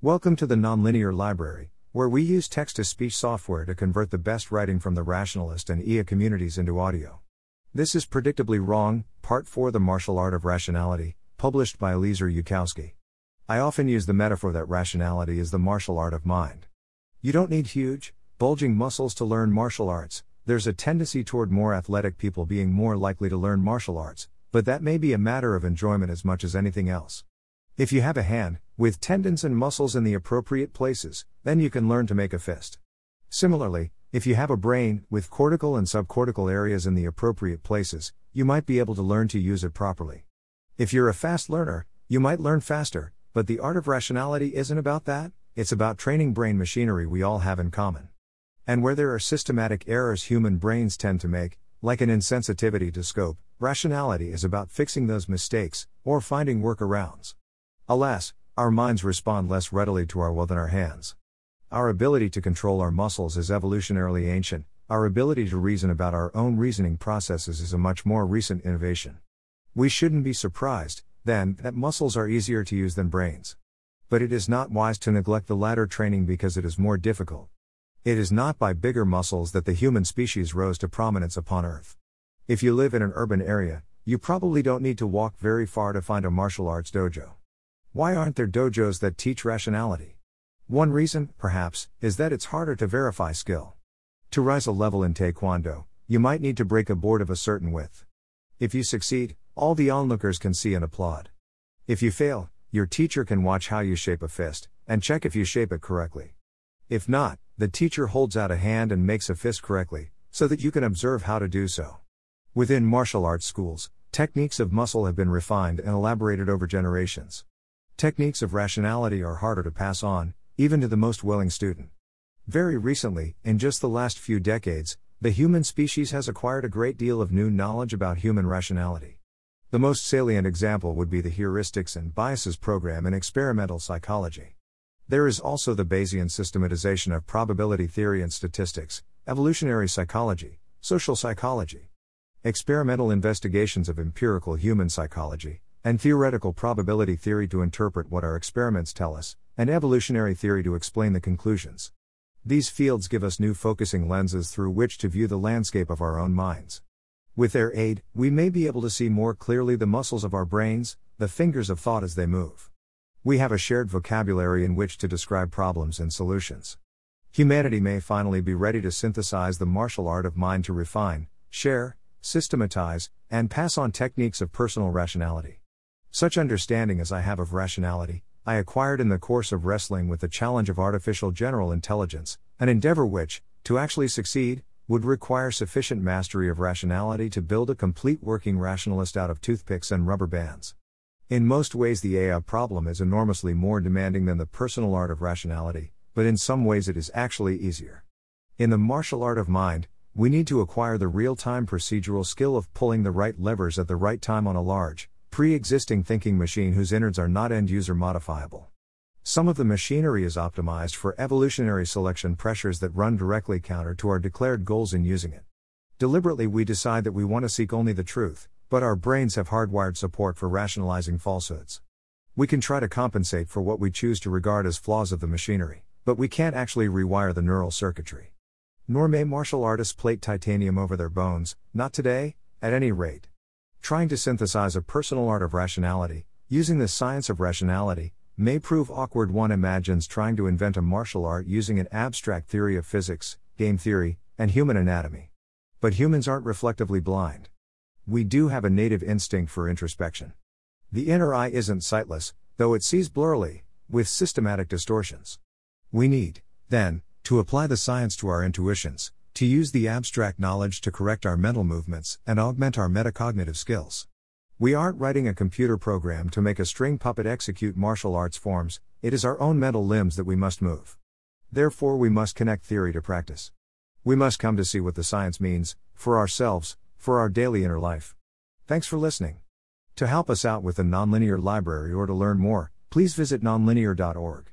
Welcome to the Nonlinear Library, where we use text to speech software to convert the best writing from the rationalist and EA communities into audio. This is Predictably Wrong, Part 4 The Martial Art of Rationality, published by Eliezer Yudkowsky. I often use the metaphor that rationality is the martial art of mind. You don't need huge, bulging muscles to learn martial arts, there's a tendency toward more athletic people being more likely to learn martial arts, but that may be a matter of enjoyment as much as anything else. If you have a hand, with tendons and muscles in the appropriate places, then you can learn to make a fist. Similarly, if you have a brain, with cortical and subcortical areas in the appropriate places, you might be able to learn to use it properly. If you're a fast learner, you might learn faster, but the art of rationality isn't about that, it's about training brain machinery we all have in common. And where there are systematic errors human brains tend to make, like an insensitivity to scope, rationality is about fixing those mistakes, or finding workarounds. Alas, our minds respond less readily to our will than our hands. Our ability to control our muscles is evolutionarily ancient, our ability to reason about our own reasoning processes is a much more recent innovation. We shouldn't be surprised, then, that muscles are easier to use than brains. But it is not wise to neglect the latter training because it is more difficult. It is not by bigger muscles that the human species rose to prominence upon Earth. If you live in an urban area, you probably don't need to walk very far to find a martial arts dojo. Why aren't there dojos that teach rationality? One reason, perhaps, is that it's harder to verify skill. To rise a level in Taekwondo, you might need to break a board of a certain width. If you succeed, all the onlookers can see and applaud. If you fail, your teacher can watch how you shape a fist, and check if you shape it correctly. If not, the teacher holds out a hand and makes a fist correctly, so that you can observe how to do so. Within martial arts schools, techniques of muscle have been refined and elaborated over generations. Techniques of rationality are harder to pass on, even to the most willing student. Very recently, in just the last few decades, the human species has acquired a great deal of new knowledge about human rationality. The most salient example would be the heuristics and biases program in experimental psychology. There is also the Bayesian systematization of probability theory and statistics, evolutionary psychology, social psychology, experimental investigations of empirical human psychology, and theoretical probability theory to interpret what our experiments tell us, and evolutionary theory to explain the conclusions. These fields give us new focusing lenses through which to view the landscape of our own minds. With their aid, we may be able to see more clearly the muscles of our brains, the fingers of thought as they move. We have a shared vocabulary in which to describe problems and solutions. Humanity may finally be ready to synthesize the martial art of mind to refine, share, systematize, and pass on techniques of personal rationality. Such understanding as I have of rationality, I acquired in the course of wrestling with the challenge of artificial general intelligence, an endeavor which, to actually succeed, would require sufficient mastery of rationality to build a complete working rationalist out of toothpicks and rubber bands. In most ways, the AI problem is enormously more demanding than the personal art of rationality, but in some ways, it is actually easier. In the martial art of mind, we need to acquire the real time procedural skill of pulling the right levers at the right time on a large, pre existing thinking machine whose innards are not end user modifiable. Some of the machinery is optimized for evolutionary selection pressures that run directly counter to our declared goals in using it. Deliberately, we decide that we want to seek only the truth, but our brains have hardwired support for rationalizing falsehoods. We can try to compensate for what we choose to regard as flaws of the machinery, but we can't actually rewire the neural circuitry. Nor may martial artists plate titanium over their bones, not today, at any rate. Trying to synthesize a personal art of rationality, using the science of rationality, may prove awkward. One imagines trying to invent a martial art using an abstract theory of physics, game theory, and human anatomy. But humans aren't reflectively blind. We do have a native instinct for introspection. The inner eye isn't sightless, though it sees blurrily, with systematic distortions. We need, then, to apply the science to our intuitions, to use the abstract knowledge to correct our mental movements and augment our metacognitive skills. We aren't writing a computer program to make a string puppet execute martial arts forms, it is our own mental limbs that we must move. Therefore, we must connect theory to practice. We must come to see what the science means, for ourselves, for our daily inner life. Thanks for listening. To help us out with the Nonlinear Library or to learn more, please visit nonlinear.org.